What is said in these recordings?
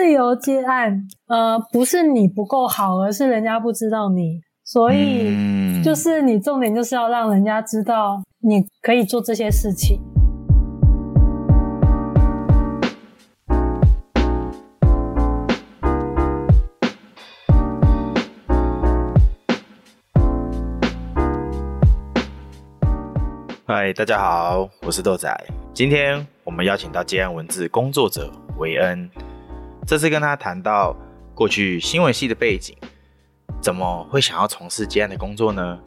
自由接案，呃，不是你不够好，而是人家不知道你，所以就是你重点就是要让人家知道你可以做这些事情。嗨，大家好，我是豆仔。今天我们邀请到接案文字工作者维恩，这次跟他谈到过去新闻系的背景，怎么会想要从事接案的工作呢？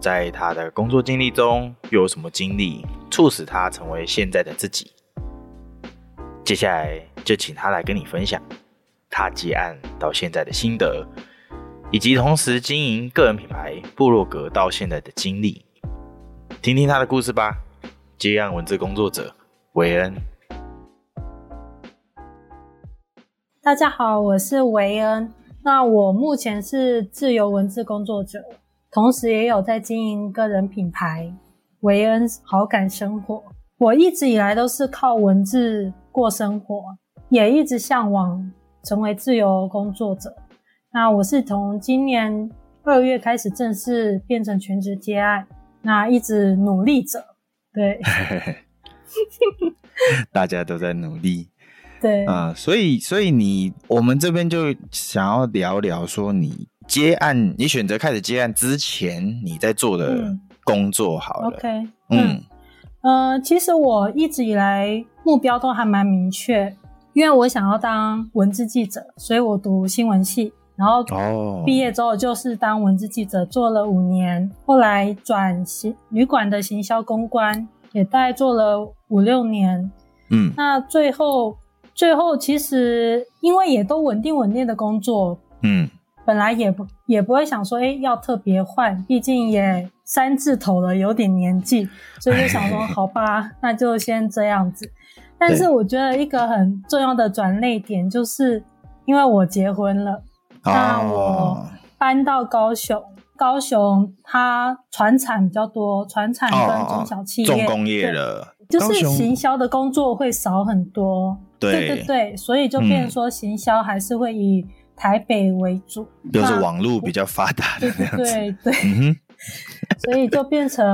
在他的工作经历中，又有什么经历促使他成为现在的自己？接下来就请他来跟你分享他接案到现在的心得，以及同时经营个人品牌部落格到现在的经历。听听他的故事吧。接案文字工作者韦恩，大家好，我是维恩。那我目前是自由文字工作者，同时也有在经营个人品牌维恩好感生活。我一直以来都是靠文字过生活，也一直向往成为自由工作者。那我是从今年二月开始正式变成全职接案。那一直努力着，对，大家都在努力，对。啊、呃，所以，所以你，我们这边就想要聊聊，说你接案，你选择开始接案之前，你在做的工作，好了、嗯、，OK，嗯，嗯、呃，其实我一直以来目标都还蛮明确，因为我想要当文字记者，所以我读新闻系。然后毕业之后就是当文字记者做了五年，后来转行旅馆的行销公关，也大概做了五六年。嗯，那最后最后其实因为也都稳定稳定的工作，嗯，本来也不也不会想说，哎，要特别换，毕竟也三字头了，有点年纪，所以就想说，好吧，那就先这样子。但是我觉得一个很重要的转捩点，就是因为我结婚了。那我搬到高雄，哦、高雄它船产比较多，船产跟中小企业、哦、重工业了，就是行销的工作会少很多。对对对，所以就变成说行销还是会以台北为主，就是网络比较发达的。对对对对，嗯、所以就变成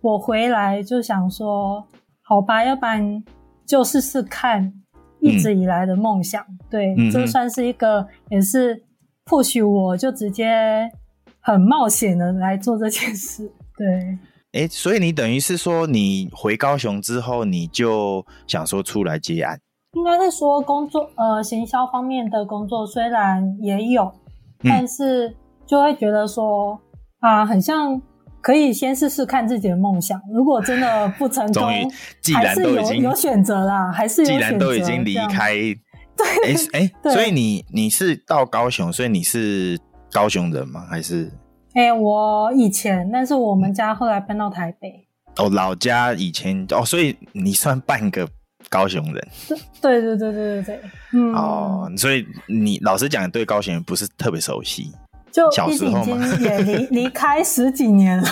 我回来就想说，好吧，要不然就试试看一直以来的梦想。嗯、对，这算是一个也是。或许我就直接很冒险的来做这件事，对。哎、欸，所以你等于是说，你回高雄之后，你就想说出来接案？应该是说工作，呃，行销方面的工作虽然也有，嗯、但是就会觉得说啊，很像可以先试试看自己的梦想。如果真的不成 功，既然都已经有选择啦，还是有，既然都已经离开。哎哎，所以你你是到高雄，所以你是高雄人吗？还是？哎、欸，我以前，但是我们家后来搬到台北。哦，老家以前哦，所以你算半个高雄人。对对对对对对，嗯。哦，所以你老实讲，对高雄人不是特别熟悉。就小时候嘛，也离 离开十几年了。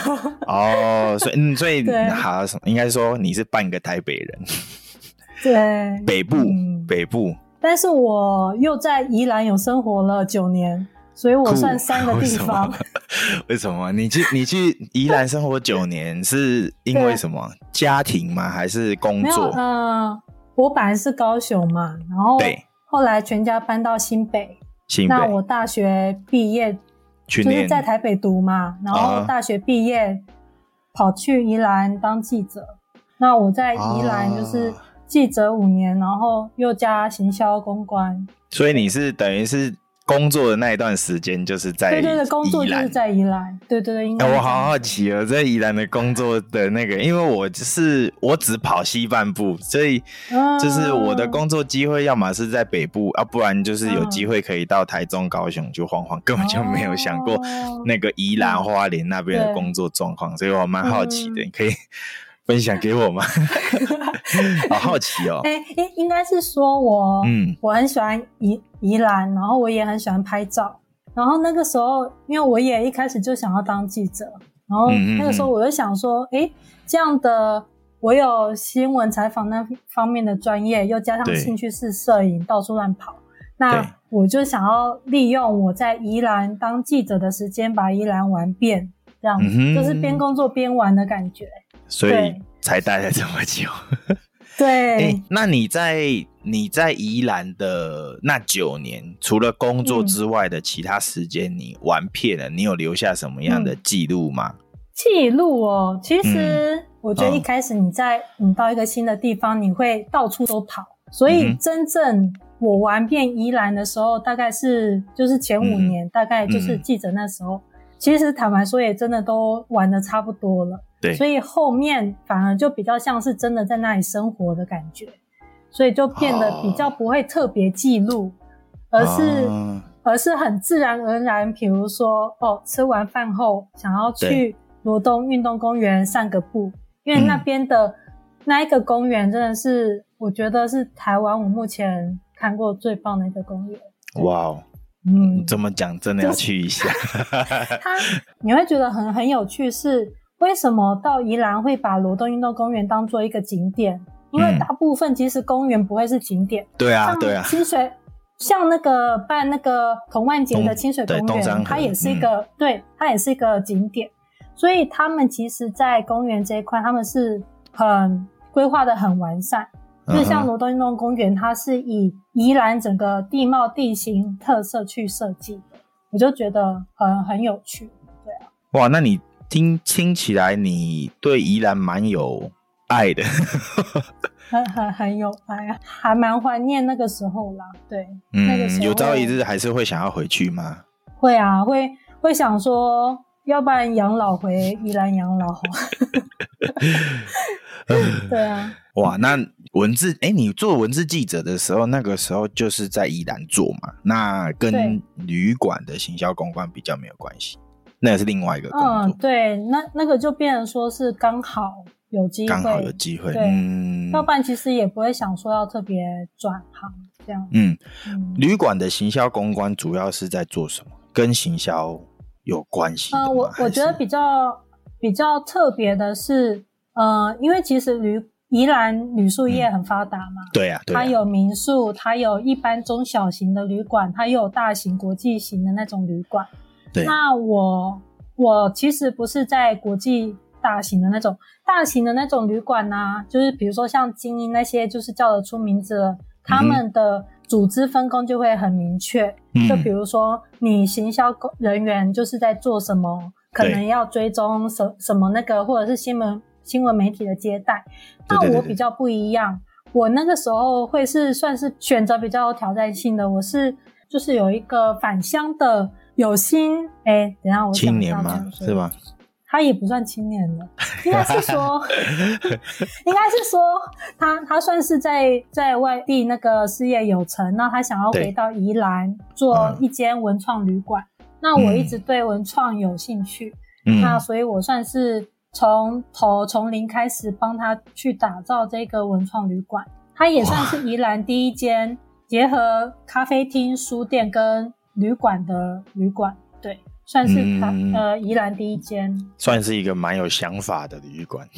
哦，所以嗯，所以 对好，应该说你是半个台北人。对，北部，嗯、北部。但是我又在宜兰有生活了九年，所以我算三个地方。为什么？你去你去宜兰生活九年，是因为什么？家庭吗？还是工作？嗯、呃，我本来是高雄嘛，然后后来全家搬到新北。新北。那我大学毕业就是在台北读嘛，然后大学毕业跑去宜兰当记者。那我在宜兰就是。记者五年，然后又加行销公关，所以你是等于是工作的那一段时间就是在对对对，工作就是在宜兰，对对对。应该我好好奇哦，在宜兰的工作的那个，因为我就是我只跑西半部，所以就是我的工作机会要么是在北部，啊，不然就是有机会可以到台中、高雄就晃晃，根本就没有想过那个宜兰花莲那边的工作状况，所以我蛮好奇的，你可以。分享给我吗？好好奇哦。哎、欸，应应该是说我，嗯，我很喜欢宜宜兰，然后我也很喜欢拍照。然后那个时候，因为我也一开始就想要当记者，然后那个时候我就想说，哎、欸，这样的我有新闻采访那方面的专业，又加上兴趣是摄影，到处乱跑，那我就想要利用我在宜兰当记者的时间，把宜兰玩遍，这样就是边工作边玩的感觉，所以才待了这么久。对、欸，那你在你在宜兰的那九年，除了工作之外的其他时间，你玩遍了，你有留下什么样的记录吗？记录哦，其实我觉得一开始你在你到一个新的地方，你会到处都跑，所以真正。我玩遍宜兰的时候，大概是就是前五年，嗯、大概就是记者那时候。嗯、其实坦白说，也真的都玩的差不多了。对，所以后面反而就比较像是真的在那里生活的感觉，所以就变得比较不会特别记录，哦、而是、哦、而是很自然而然。比如说，哦，吃完饭后想要去罗东运动公园散个步，因为那边的那一个公园真的是，我觉得是台湾我目前。看过最棒的一个公园，哇哦！嗯，这么讲真的要去一下。他你会觉得很很有趣，是为什么到宜兰会把罗东运动公园当做一个景点？因为大部分其实公园不会是景点。对啊，对啊。清水像那个办那个童万节的清水公园，它也是一个，嗯、对，它也是一个景点。所以他们其实，在公园这一块，他们是很规划的很完善。就是像罗东运动公园，它是以宜兰整个地貌地形特色去设计的，我就觉得很很有趣，对啊。哇，那你听听起来，你对宜兰蛮有爱的，很很很有爱啊，还蛮怀念那个时候啦。对，嗯，那个时候有朝一日还是会想要回去吗？会啊，会会想说，要不然养老回宜兰养老好。对啊。哇，那文字哎、欸，你做文字记者的时候，那个时候就是在宜兰做嘛？那跟旅馆的行销公关比较没有关系，那也是另外一个工作。嗯，对，那那个就变成说是刚好有机会，刚好有机会。对，嗯，要不然其实也不会想说要特别转行这样。嗯，嗯，旅馆的行销公关主要是在做什么？跟行销有关系？嗯，我我觉得比较比较特别的是，呃，因为其实旅宜兰旅宿业很发达嘛，对呀，它有民宿，它有一般中小型的旅馆，它又有大型国际型的那种旅馆。对，那我我其实不是在国际大型的那种大型的那种旅馆呐、啊，就是比如说像精英那些，就是叫得出名字了，他们的组织分工就会很明确。嗯、就比如说你行销人员就是在做什么，可能要追踪什什么那个，或者是新闻。新闻媒体的接待，那我比较不一样。对对对，我那个时候会是算是选择比较有挑战性的。我是就是有一个返乡的有心，哎、欸，等一下我青年吗？是吧？他也不算青年的，应该是说，应该是说他他算是在在外地那个事业有成，那他想要回到宜兰做一间文创旅馆。嗯、那我一直对文创有兴趣，嗯、那所以我算是。从头从零开始帮他去打造这个文创旅馆，他也算是宜兰第一间结合咖啡厅、书店跟旅馆的旅馆，对，算是呃宜兰第一间，算是一个蛮有想法的旅馆。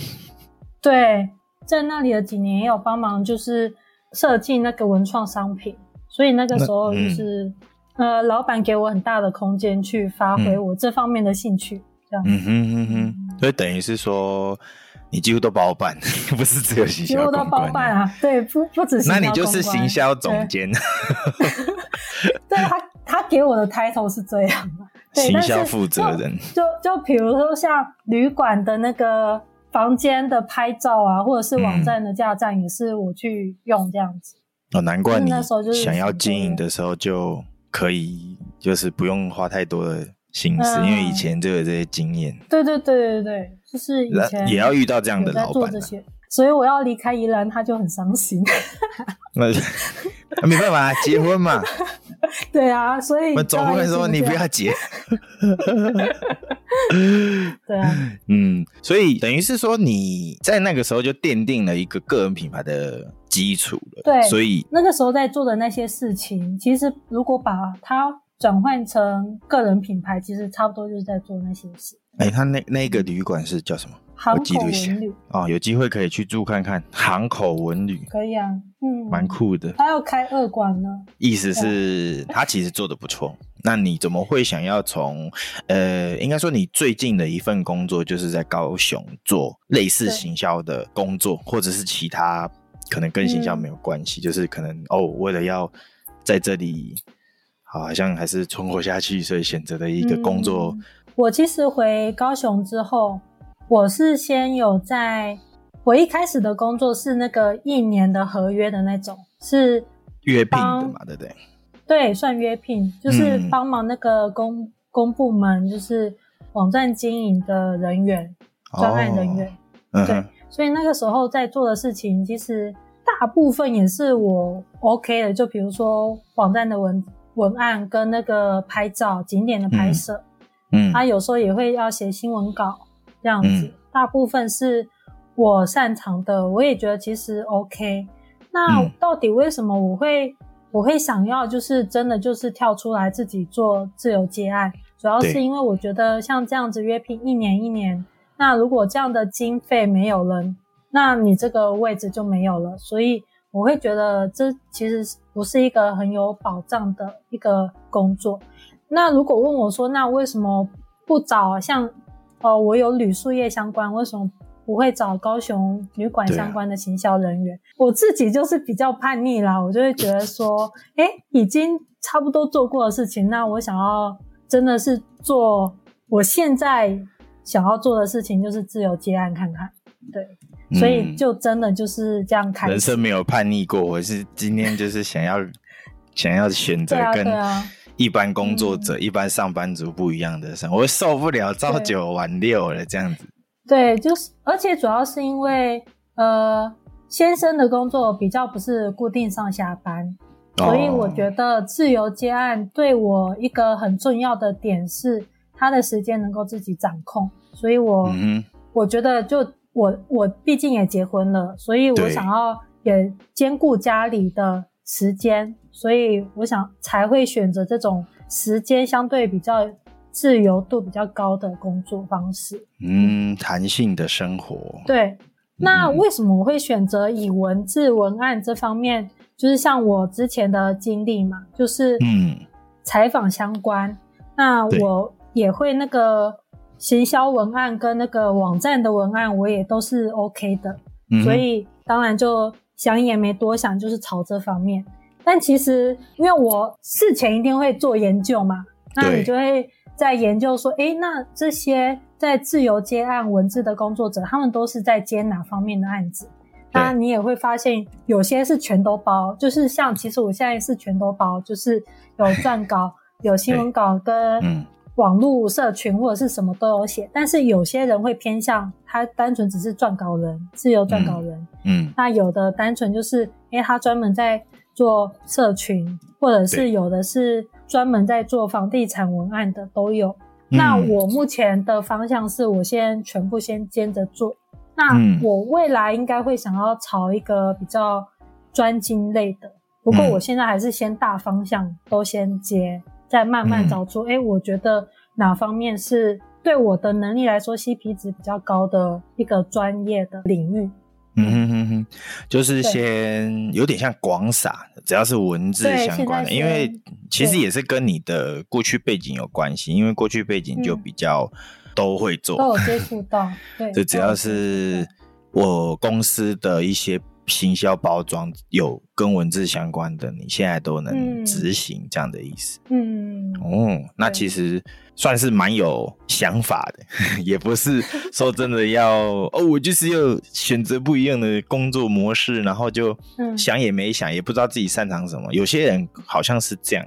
对，在那里的几年也有帮忙，就是设计那个文创商品，所以那个时候就是、嗯、呃老板给我很大的空间去发挥我这方面的兴趣。嗯哼哼哼，所以等于是说，你几乎都包办，不是只有行销，几乎都包办啊。对，不不只是。那你就是行销总监。对，他他给我的 title 是这样的，行销负责人。就就比如说像旅馆的那个房间的拍照啊，或者是网站的架站，也是我去用这样子。哦，难怪你那时候就是想要经营的时候就可以，就是不用花太多的。心思，因为以前就有这些经验。对对对对对，就是以前也要遇到这样的老板，所以我要离开宜兰，他就很伤心。那没办法，结婚嘛。对啊，所以我总不会说你不要结。对啊，嗯，所以等于是说你在那个时候就奠定了一个个人品牌的基础了。对，所以那个时候在做的那些事情，其实如果把它。转换成个人品牌，其实差不多就是在做那些事。哎、欸，他那那个旅馆是叫什么？航口文旅哦，有机会可以去住看看航口文旅，可以啊，嗯，蛮酷的。他要开二馆呢，意思是他其实做的不错。那你怎么会想要从呃，应该说你最近的一份工作就是在高雄做类似行销的工作，或者是其他可能跟行销没有关系，嗯、就是可能哦，为了要在这里好像还是存活下去，所以选择的一个工作。嗯、我其实回高雄之后。我是先有在，我一开始的工作是那个一年的合约的那种，是约聘的嘛，对不对？对，算约聘，就是帮忙那个公、嗯、公部门，就是网站经营的人员，专案人员。嗯、对、嗯，所以那个时候在做的事情，其实大部分也是我 OK 的，就比如说网站的文文案跟那个拍照景点的拍摄，嗯，他、啊、有时候也会要写新闻稿。这样子、嗯，大部分是我擅长的，我也觉得其实 OK。那到底为什么我会、嗯、我会想要就是真的就是跳出来自己做自由接案？主要是因为我觉得像这样子约聘一年一年，那如果这样的经费没有了，那你这个位置就没有了。所以我会觉得这其实不是一个很有保障的一个工作。那如果问我说，那为什么不找像？哦，我有旅宿业相关，为什么不会找高雄旅馆相关的行销人员？啊？我自己就是比较叛逆啦，我就会觉得说，哎，已经差不多做过的事情，那我想要真的是做我现在想要做的事情，就是自由接案看看。对，所以就真的就是这样开始。人生没有叛逆过，我是今天就是想要想要选择跟。一般工作者、嗯、一般上班族不一样的生活，我受不了朝九晚六了这样子。对，就是，而且主要是因为，呃，先生的工作比较不是固定上下班，哦、所以我觉得自由接案对我一个很重要的点是，他的时间能够自己掌控。所以我，嗯、我觉得就我我毕竟也结婚了，所以我想要也兼顾家里的时间。所以我想才会选择这种时间相对比较自由度比较高的工作方式。嗯，弹性的生活。对，那为什么我会选择以文字文案这方面？就是像我之前的经历嘛，就是嗯，采访相关、嗯。那我也会那个行销文案跟那个网站的文案，我也都是 OK 的。嗯、所以当然就想也没多想，就是朝这方面。但其实，因为我事前一定会做研究嘛，那你就会在研究说，哎，那这些在自由接案文字的工作者，他们都是在接哪方面的案子？那你也会发现，有些是全都包，就是像其实我现在是全都包，就是有 撰稿、有新闻稿跟网络社群或者是什么都有写。但是有些人会偏向他单纯只是撰稿人，自由撰稿人。嗯，嗯，那有的单纯就是，因为，他专门在。做社群，或者是有的是专门在做房地产文案的都有。那我目前的方向是我先全部先兼着做。那我未来应该会想要朝一个比较专精类的。不过我现在还是先大方向都先接，再慢慢找出。哎，我觉得哪方面是对我的能力来说 CP 值比较高的一个专业的领域。嗯哼哼哼，就是先有点像广撒，只要是文字相关的，因为其实也是跟你的过去背景有关系，因为过去背景就比较都会做，都有接触到，对，就只要是我公司的一些。行销包装有跟文字相关的，你现在都能执行这样的意思。嗯，哦，那其实算是蛮有想法的，也不是说真的要哦，我就是要选择不一样的工作模式，然后就想也没想，也不知道自己擅长什么。有些人好像是这样，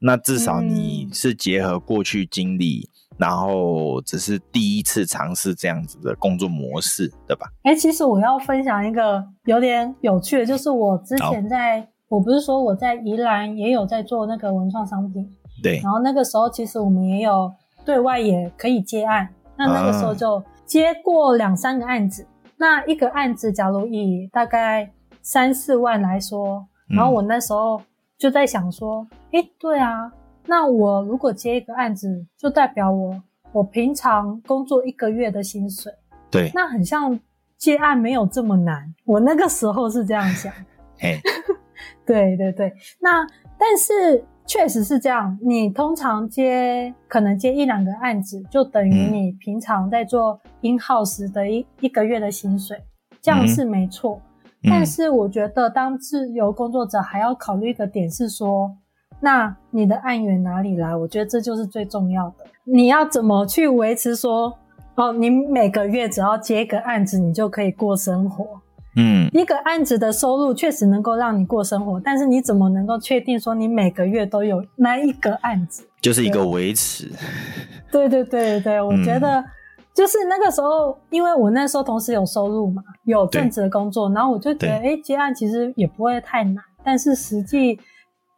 那至少你是结合过去经历。然后只是第一次尝试这样子的工作模式，对吧？哎、欸，其实我要分享一个有点有趣的，就是我之前在，我不是说我在宜兰也有在做那个文创商品，对。然后那个时候其实我们也有对外也可以接案，那那个时候就接过两三个案子。啊、那一个案子，假如以大概三四万来说，然后我那时候就在想说，哎、嗯，对啊。那我如果接一个案子，就代表我我平常工作一个月的薪水。对，那很像接案没有这么难。我那个时候是这样想。哎，对对对，那但是确实是这样。你通常接可能接一两个案子，就等于你平常在做 in house 的一一个月的薪水，这样是没错。嗯但是我觉得，当自由工作者还要考虑一个点是说，那你的案源哪里来？我觉得这就是最重要的。你要怎么去维持说，哦，你每个月只要接一个案子，你就可以过生活。嗯，一个案子的收入确实能够让你过生活，但是你怎么能够确定说你每个月都有那一个案子？就是一个维持。对对对对，我觉得。就是那个时候，因为我那时候同时有收入嘛，有正职的工作，然后我就觉得，哎、欸，接案其实也不会太难。但是实际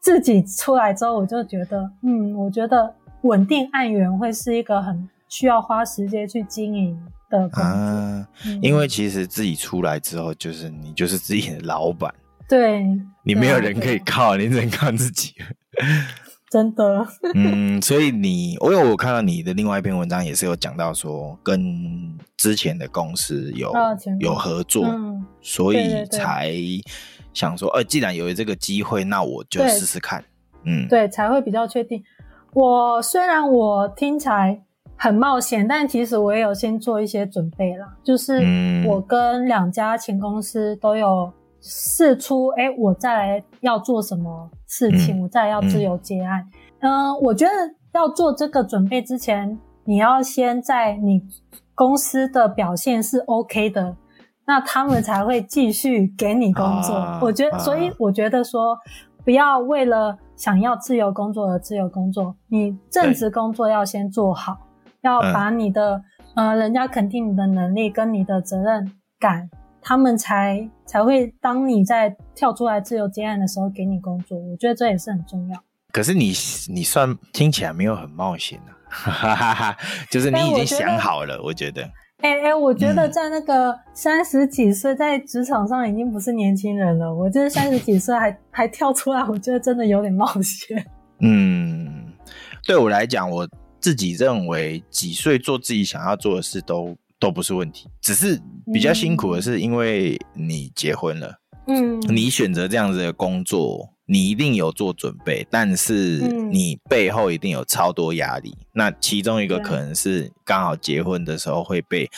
自己出来之后，我就觉得，嗯，我觉得稳定案源会是一个很需要花时间去经营的工作。啊嗯、因为其实自己出来之后，就是你就是自己的老板，对，你没有人可以靠，你只能靠自己。真的，嗯，所以你，我有我看到你的另外一篇文章，也是有讲到说，跟之前的公司有、哦、有合作，嗯、所以才想说，呃，既然有这个机会，那我就试试看，嗯，对，才会比较确定。我虽然我听起来很冒险，但其实我也有先做一些准备啦，就是我跟两家前公司都有。试出，哎、欸，我再来要做什么事情？嗯、我再来要自由接案。嗯、呃，我觉得要做这个准备之前，你要先在你公司的表现是 OK 的，那他们才会继续给你工作。啊、我觉所以我觉得说，不要为了想要自由工作而自由工作，你正职工作要先做好，要把你的、嗯、呃，人家肯定你的能力跟你的责任感。他们才才会当你在跳出来自由接案的时候给你工作，我觉得这也是很重要。可是你你算听起来没有很冒险啊，就是你已经想好了，我觉得。哎哎、我觉得在那个三十几岁在职场上已经不是年轻人了，我觉得三十几岁还 还跳出来，我觉得真的有点冒险。嗯，对我来讲，我自己认为几岁做自己想要做的事都。都不是问题，只是比较辛苦的是，因为你结婚了，嗯，你选择这样子的工作，你一定有做准备，但是你背后一定有超多压力。嗯、那其中一个可能是刚好结婚的时候会被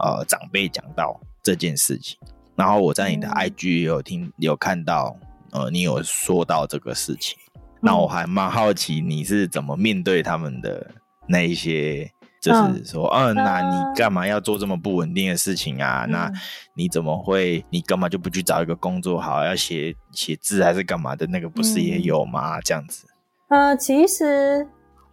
呃长辈讲到这件事情，然后我在你的 IG 有听有看到，呃，你有说到这个事情，那我还蛮好奇你是怎么面对他们的那一些。就是说，嗯，嗯，那你干嘛要做这么不稳定的事情啊？嗯、那你怎么会？你干嘛就不去找一个工作好？要写写字还是干嘛的？那个不是也有吗？嗯、这样子。呃，其实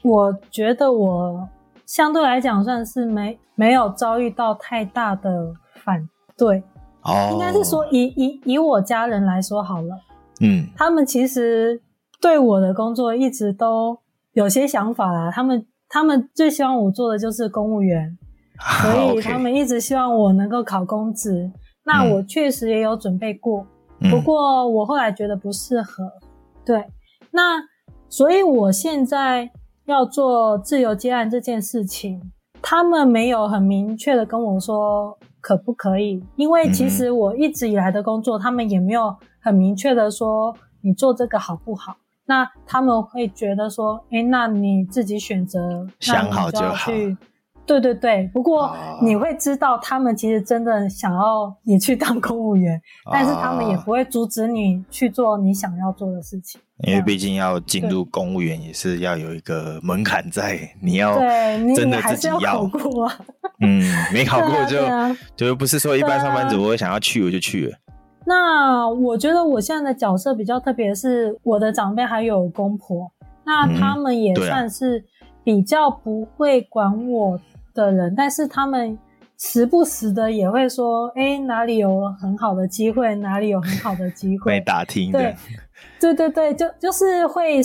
我觉得我相对来讲算是没没有遭遇到太大的反对。哦，应该是说以以以我家人来说好了。嗯，他们其实对我的工作一直都有些想法啦。他们。他们最希望我做的就是公务员，所以他们一直希望我能够考公职。那我确实也有准备过，不过我后来觉得不适合。对，那所以我现在要做自由接案这件事情，他们没有很明确的跟我说可不可以，因为其实我一直以来的工作，他们也没有很明确的说你做这个好不好。那他们会觉得说，哎、欸，那你自己选择，想好就好。对对对，不过你会知道，他们其实真的想要你去当公务员，哦、但是他们也不会阻止你去做你想要做的事情。因为毕竟要进入公务员也是要有一个门槛在，你要真的自己要，要考过啊。嗯，没考过就、啊啊、就不是说一般上班族我想要去我就去了。那我觉得我现在的角色比较特别，是我的长辈还有公婆，那他们也算是比较不会管我的人，嗯啊、但是他们时不时的也会说，哎、欸，哪里有很好的机会，哪里有很好的机会，会打听的，对，对对对，就就是会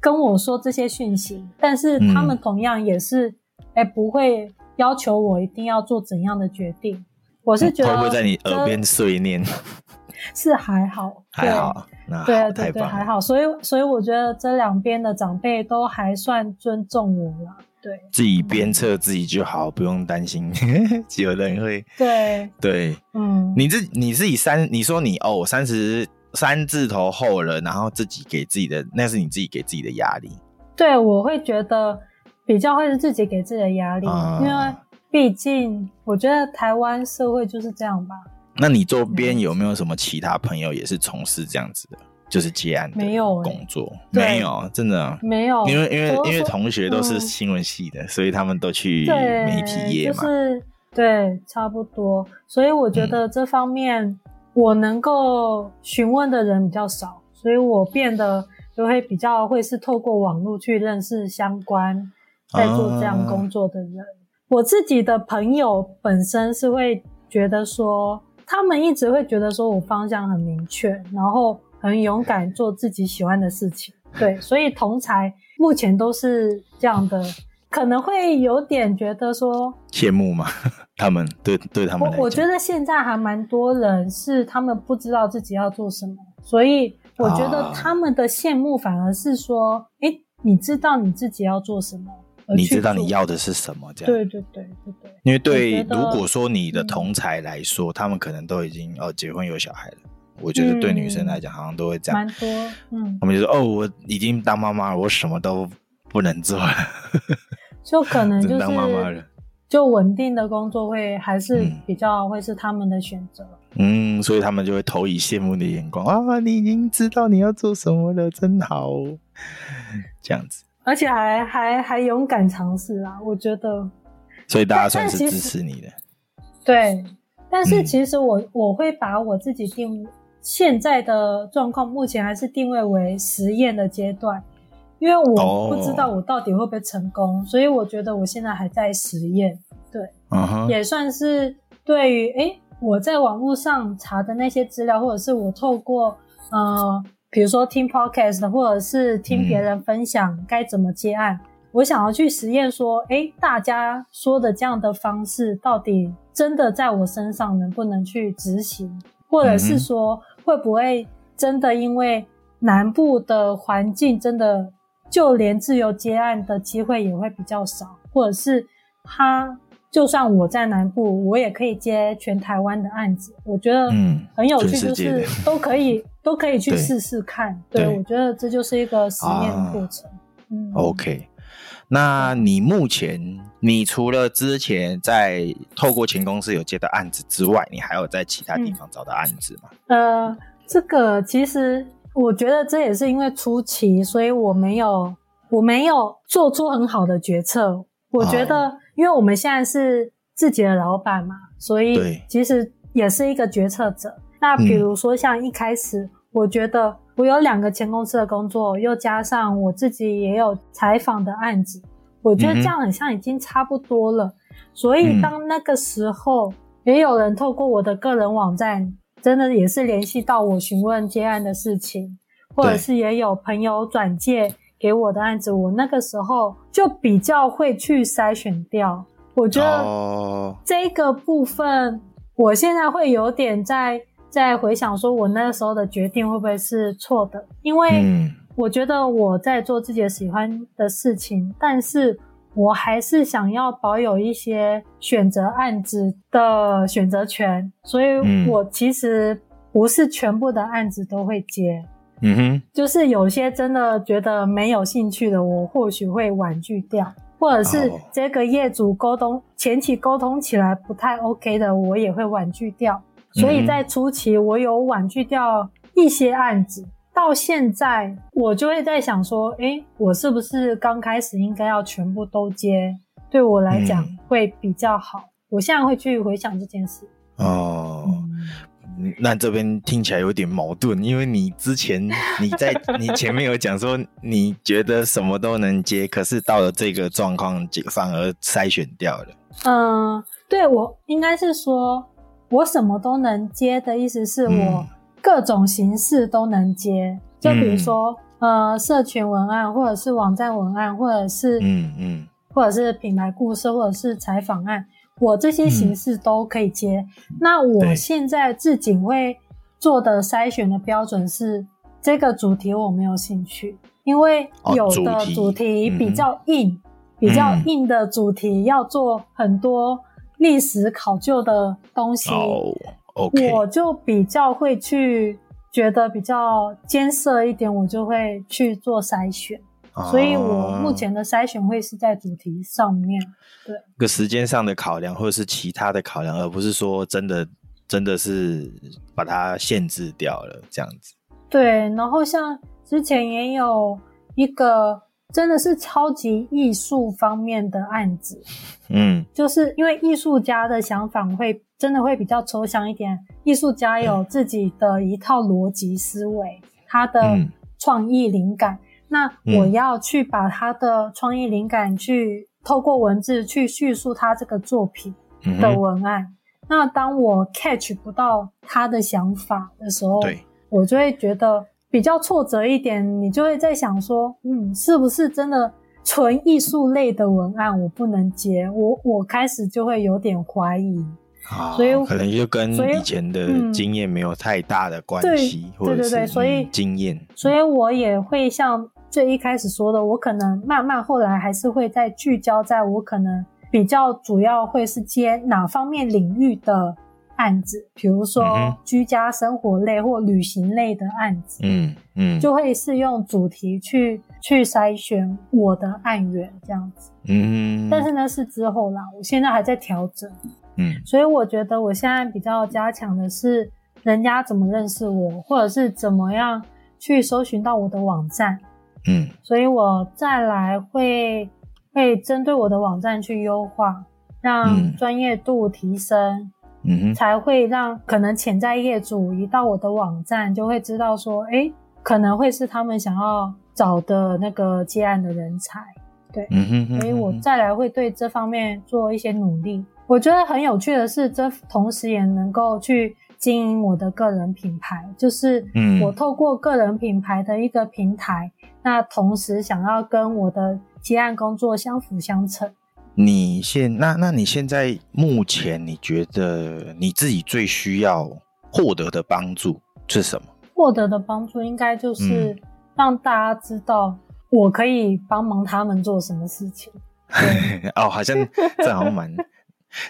跟我说这些讯息，但是他们同样也是，哎、不会要求我一定要做怎样的决定。我是觉得、嗯、会不会在你耳边碎念？是还好，还好，那对对对，还好。所以所以我觉得这两边的长辈都还算尊重我自己鞭策自己就好，不用担心。有人会对对，嗯，你自你自己三，你说你哦，三十三字头后了，然后自己给自己的，那是你自己给自己的压力。对，我会觉得比较会是自己给自己的压力，嗯、因为毕竟我觉得台湾社会就是这样吧。那你周边有没有什么其他朋友也是从事这样子的？就是接案的工作，没有，真的没有，因为因为因为同学都是新闻系的，嗯，所以他们都去媒体业嘛，就是对，差不多。所以我觉得这方面我能够询问的人比较少，嗯，所以我变得就会比较会是透过网络去认识相关在做这样工作的人。啊，我自己的朋友本身是会觉得说，他们一直会觉得说我方向很明确，然后。很勇敢做自己喜欢的事情，对，所以同才目前都是这样的，可能会有点觉得说羡慕嘛，他们对对他们，我我觉得现在还蛮多人是他们不知道自己要做什么，所以我觉得他们的羡慕反而是说，哎、欸，你知道你自己要做什么，你知道你要的是什么，这样对对对对对，因为对如果说你的同才来说、嗯，他们可能都已经哦结婚有小孩了。我觉得对女生来讲，好像都会这样。蛮、嗯、多，嗯。他们就说：“哦，我已经当妈妈了，我什么都不能做了。”就可能就是当妈妈了，就稳定的工作会还是比较会是他们的选择。嗯，所以他们就会投以羡慕的眼光啊！你已经知道你要做什么了，真好。这样子，而且还还还勇敢尝试啊！我觉得，所以大家算是支持你的。对，但是其实我、嗯、我会把我自己定。现在的状况目前还是定位为实验的阶段，因为我不知道我到底会不会成功，oh. 所以我觉得我现在还在实验。对，uh-huh. 也算是对于诶我在网络上查的那些资料，或者是我透过呃，比如说听 podcast，或者是听别人分享该怎么接案，嗯，我想要去实验说，诶大家说的这样的方式，到底真的在我身上能不能去执行，或者是说。嗯会不会真的因为南部的环境，真的就连自由接案的机会也会比较少，或者是他就算我在南部，我也可以接全台湾的案子。我觉得很有趣，就是都可以 都可以去试试看。对，对，我觉得这就是一个实验的过程。啊、嗯，OK。那你目前你除了之前在透过前公司有接到案子之外，你还有在其他地方找到案子吗？嗯、呃，这个其实我觉得这也是因为初期，所以我没有我没有做出很好的决策。我觉得，因为我们现在是自己的老板嘛，所以其实也是一个决策者。那比如说像一开始，我觉得。我有两个前公司的工作，又加上我自己也有采访的案子，我觉得这样很像已经差不多了。嗯、所以当那个时候，也有人透过我的个人网站，真的也是联系到我询问接案的事情，或者是也有朋友转介给我的案子，我那个时候就比较会去筛选掉。我觉得这个部分，我现在会有点在。在回想说，我那个时候的决定会不会是错的？因为我觉得我在做自己喜欢的事情，但是我还是想要保有一些选择案子的选择权，所以我其实不是全部的案子都会接。嗯哼，就是有些真的觉得没有兴趣的，我或许会婉拒掉，或者是这个业主沟通前期沟通起来不太 OK 的，我也会婉拒掉。所以在初期，我有婉拒掉一些案子，到现在我就会在想说，诶，我是不是刚开始应该要全部都接？对我来讲会比较好。我现在会去回想这件事。哦，那这边听起来有点矛盾，因为你之前 你在你前面有讲说，你觉得什么都能接，可是到了这个状况，反而筛选掉了。嗯，对，我应该是说。我什么都能接的意思是我各种形式都能接，嗯、就比如说呃，社群文案，或者是网站文案，或者是嗯嗯，或者是品牌故事，或者是采访案，我这些形式都可以接。嗯、那我现在自己会做的筛选的标准是，这个主题我没有兴趣，因为有的主题比较硬，比较硬的主题，嗯、要做很多历史考究的东西。我就比较会去觉得比较艰涩一点，我就会去做筛选。哦、所以我目前的筛选会是在主题上面，对，个时间上的考量，或者是其他的考量，而不是说真的真的是把它限制掉了这样子。对，然后像之前也有一个真的是超级艺术方面的案子，嗯，就是因为艺术家的想法会真的会比较抽象一点，艺术家有自己的一套逻辑思维，嗯、他的创意灵感，嗯、那我要去把他的创意灵感去透过文字去叙述他这个作品的文案，嗯、那当我 catch 不到他的想法的时候，对。我就会觉得比较挫折一点，你就会在想说，嗯，是不是真的纯艺术类的文案我不能接？我我开始就会有点怀疑，啊，所以可能就跟以前的经验没有太大的关系，或者是，对对对，所以经验，所以我也会像最一开始说的，我可能慢慢后来还是会再聚焦在我可能比较主要会是接哪方面领域的。案子，比如说居家生活类或旅行类的案子，嗯嗯，就会是用主题去去筛选我的案源这样子，嗯，但是呢是之后啦，我现在还在调整，嗯，所以我觉得我现在比较加强的是人家怎么认识我，或者是怎么样去搜寻到我的网站，嗯，所以我再来会会针对我的网站去优化，让专业度提升。嗯哼，才会让可能潜在业主一到我的网站就会知道说，哎，可能会是他们想要找的那个接案的人才，对，嗯哼，嗯哼，所以我再来会对这方面做一些努力。我觉得很有趣的是，这同时也能够去经营我的个人品牌，就是我透过个人品牌的一个平台，嗯，那同时想要跟我的接案工作相辅相成。你现那那你现在目前你觉得你自己最需要获得的帮助是什么？获得的帮助应该就是让大家知道我可以帮忙他们做什么事情。哦，好像这好像蛮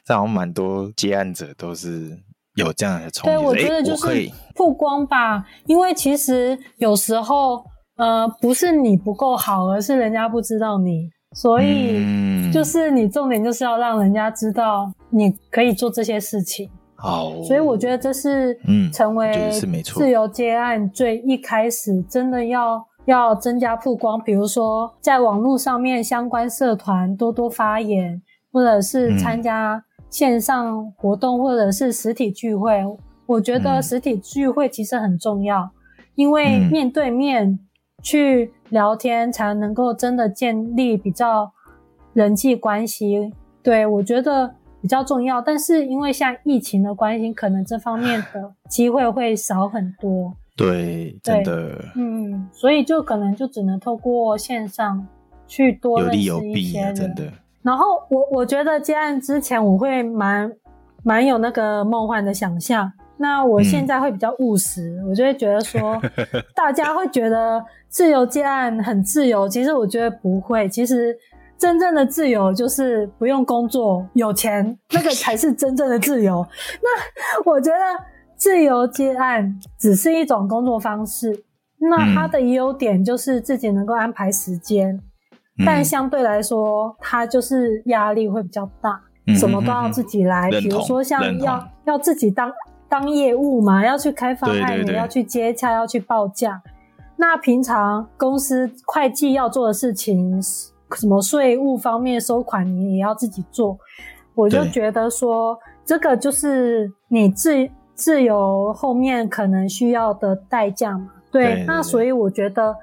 这好像蛮多接案者都是有这样的冲击。对，我觉得就是曝光吧，因为其实有时候呃不是你不够好，而是人家不知道你。所以，就是你重点就是要让人家知道你可以做这些事情。好，所以我觉得这是嗯，成为自由接案最一开始真的要要增加曝光。比如说，在网络上面相关社团多多发言，或者是参加线上活动，或者是实体聚会。我觉得实体聚会其实很重要，因为面对面。去聊天才能够真的建立比较人际关系，对，我觉得比较重要。但是因为像疫情的关系，可能这方面的机会会少很多。对，真的，嗯，所以就可能就只能透过线上去多认识一些人。有利有弊啊，真的。然后我我觉得接案之前我会蛮蛮有那个梦幻的想象。那我现在会比较务实，嗯、我就会觉得说，大家会觉得自由接案很自由，其实我觉得不会。其实真正的自由就是不用工作，有钱，那个才是真正的自由。那我觉得自由接案只是一种工作方式，那它的优点就是自己能够安排时间，嗯、但相对来说，它就是压力会比较大，嗯、什么都要自己来，比如说像要要自己当。当业务嘛，要去开发案，也要去接洽，要去报价。那平常公司会计要做的事情，什么税务方面收款，你也要自己做。我就觉得说，这个就是你自自由后面可能需要的代价嘛。对，对，对，那所以我觉得，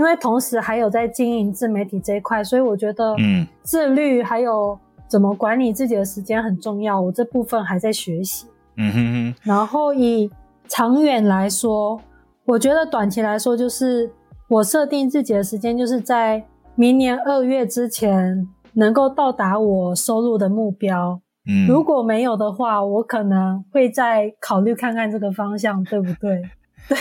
因为同时还有在经营自媒体这一块，所以我觉得，嗯，自律还有怎么管理自己的时间很重要。我这部分还在学习。嗯哼哼，然后以长远来说，我觉得短期来说，就是我设定自己的时间，就是在明年二月之前能够到达我收入的目标。嗯，如果没有的话，我可能会再考虑看看这个方向，对不对？对，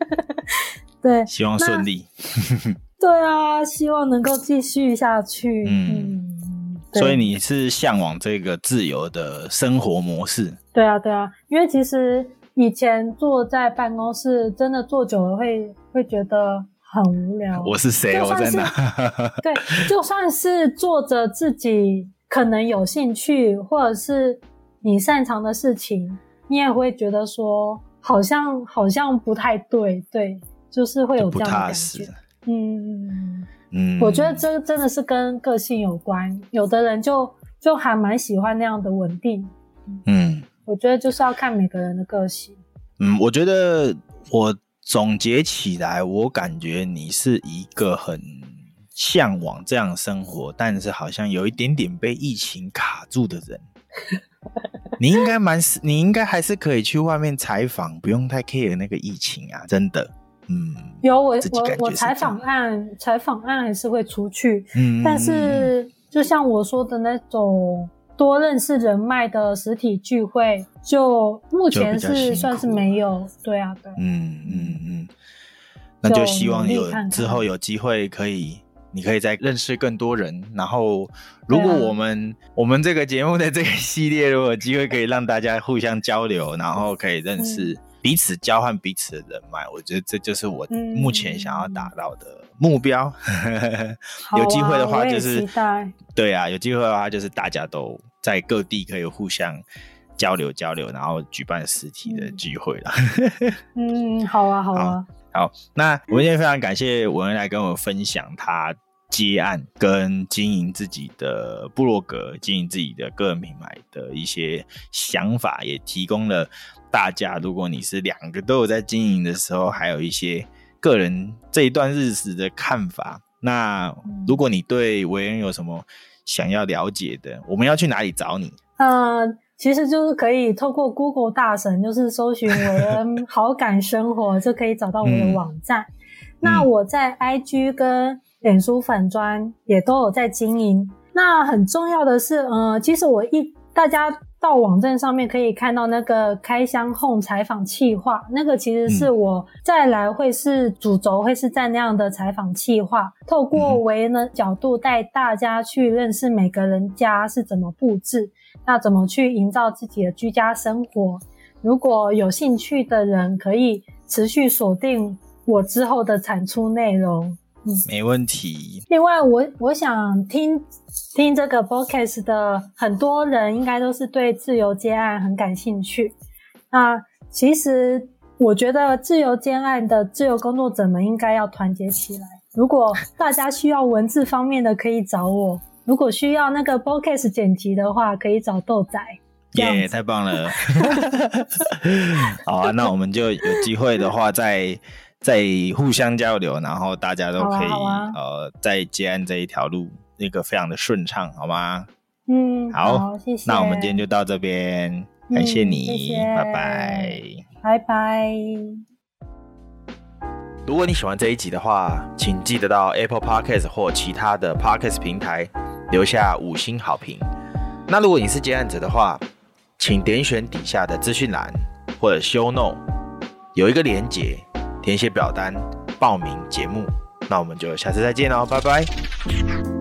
对，希望顺利。对啊，希望能够继续下去。嗯，嗯，所以你是向往这个自由的生活模式？对啊，对啊，因为其实以前坐在办公室，真的坐久了会会觉得很无聊。我是谁？我在哪？对，就算是做着自己可能有兴趣或者是你擅长的事情，你也会觉得说，好像好像不太对，对，就是会有这样的感觉。嗯嗯，我觉得这个真的是跟个性有关，有的人就就还蛮喜欢那样的稳定。嗯，我觉得就是要看每个人的个性。嗯，我觉得我总结起来，我感觉你是一个很向往这样生活，但是好像有一点点被疫情卡住的人。你应该蛮，你应该还是可以去外面采访，不用太 care 那个疫情啊，真的。嗯，有我我我采访案采访案还是会出去，嗯，但是就像我说的那种多认识人脉的实体聚会，就目前是算是没有，对啊，对，嗯嗯嗯，那就希望有之后有机会可以，你可以再认识更多人，然后如果我们、啊、我们这个节目的这个系列，如果有机会可以让大家互相交流，然后可以认识。嗯彼此交换彼此的人脉，我觉得这就是我目前想要达到的目标。嗯、有机会的话，就是对啊，有机会的话，就是大家都在各地可以互相交流交流，然后举办实体的聚会啦。嗯，好啊，好啊，好，好。那我们今天非常感谢文恩来跟我们分享他接案跟经营自己的部落格、经营自己的个人品牌的一些想法，也提供了。大家，如果你是两个都有在经营的时候，还有一些个人这一段日子的看法。那如果你对维恩有什么想要了解的，我们要去哪里找你？呃，其实就是可以透过 Google 大神，就是搜寻维恩好感生活，就可以找到我的网站。嗯、那我在 IG 跟脸书粉砖也都有在经营。那很重要的是，呃，其实我一大家。到网站上面可以看到那个开箱 Home 采访企划，那个其实是我再来会是主轴，会是在那样的采访企划，透过维恩的角度带大家去认识每个人家是怎么布置，那怎么去营造自己的居家生活。如果有兴趣的人，可以持续锁定我之后的产出内容。嗯，没问题。另外，我我想听听这个 podcast 的很多人，应该都是对自由接案很感兴趣。那其实我觉得自由接案的自由工作者们应该要团结起来。如果大家需要文字方面的，可以找我；如果需要那个 podcast 剪辑的话，可以找豆仔。耶，yeah, 太棒了！好啊，那我们就有机会的话再。在互相交流，然后大家都可以、啊啊、呃，在接案这一条路那个非常的顺畅，好吗？嗯，好，好，谢谢。那我们今天就到这边，感谢你，嗯、谢谢拜拜，拜拜。如果你喜欢这一集的话，请记得到 Apple Podcast 或其他的 Podcast 平台留下五星好评。那如果你是接案者的话，请点选底下的资讯栏或者 Show Note 有一个连结。填写表单报名节目，那我们就下次再见喽，拜拜。